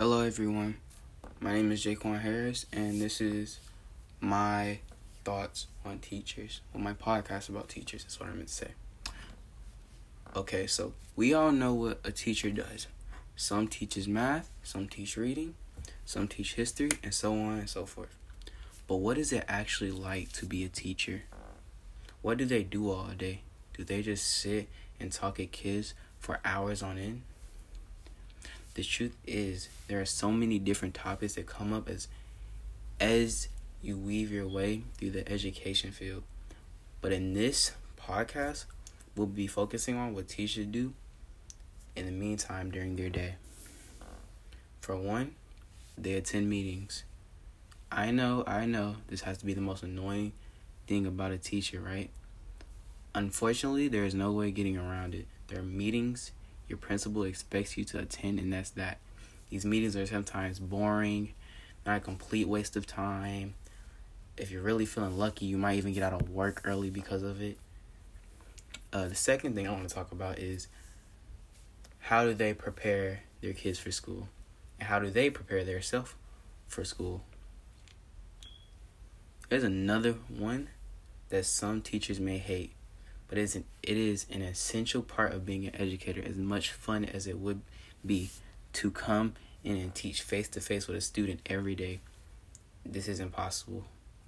Hello, everyone. My name is Jaquan Harris, and this is my thoughts on teachers. Well, my podcast about teachers is what I meant to say. Okay, so we all know what a teacher does. Some teaches math, some teach reading, some teach history, and so on and so forth. But what is it actually like to be a teacher? What do they do all day? Do they just sit and talk at kids for hours on end? The truth is there are so many different topics that come up as as you weave your way through the education field. But in this podcast, we'll be focusing on what teachers do in the meantime during their day. For one, they attend meetings. I know, I know, this has to be the most annoying thing about a teacher, right? Unfortunately, there is no way getting around it. There are meetings your principal expects you to attend, and that's that. These meetings are sometimes boring, not a complete waste of time. If you're really feeling lucky, you might even get out of work early because of it. Uh, the second thing I want to talk about is how do they prepare their kids for school? And how do they prepare themselves for school? There's another one that some teachers may hate but it is an, it is an essential part of being an educator. As much fun as it would be to come in and teach face to face with a student every day, this is impossible.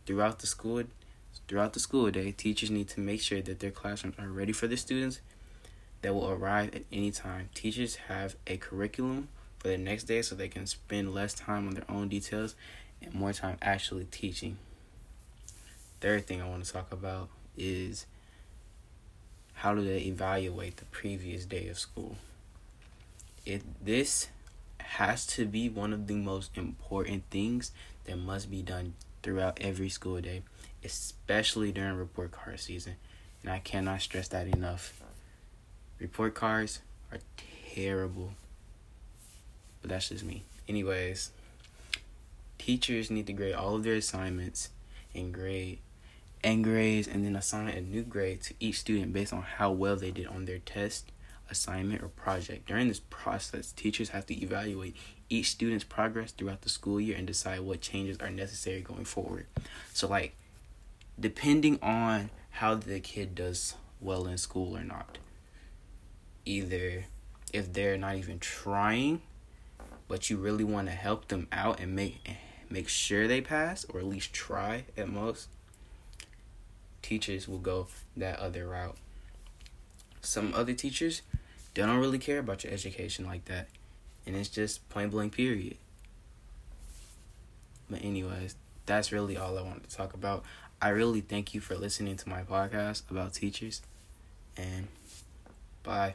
Throughout the school, throughout the school day, teachers need to make sure that their classrooms are ready for the students that will arrive at any time. Teachers have a curriculum for the next day so they can spend less time on their own details and more time actually teaching. Third thing I want to talk about is how do they evaluate the previous day of school? It this has to be one of the most important things that must be done throughout every school day, especially during report card season. And I cannot stress that enough. Report cards are terrible. But that's just me. Anyways, teachers need to grade all of their assignments and grade and grades and then assign a new grade to each student based on how well they did on their test, assignment, or project. During this process, teachers have to evaluate each student's progress throughout the school year and decide what changes are necessary going forward. So, like, depending on how the kid does well in school or not, either if they're not even trying, but you really want to help them out and make make sure they pass or at least try at most teachers will go that other route. Some other teachers, they don't really care about your education like that. And it's just plain blank period. But anyways, that's really all I wanted to talk about. I really thank you for listening to my podcast about teachers. And bye.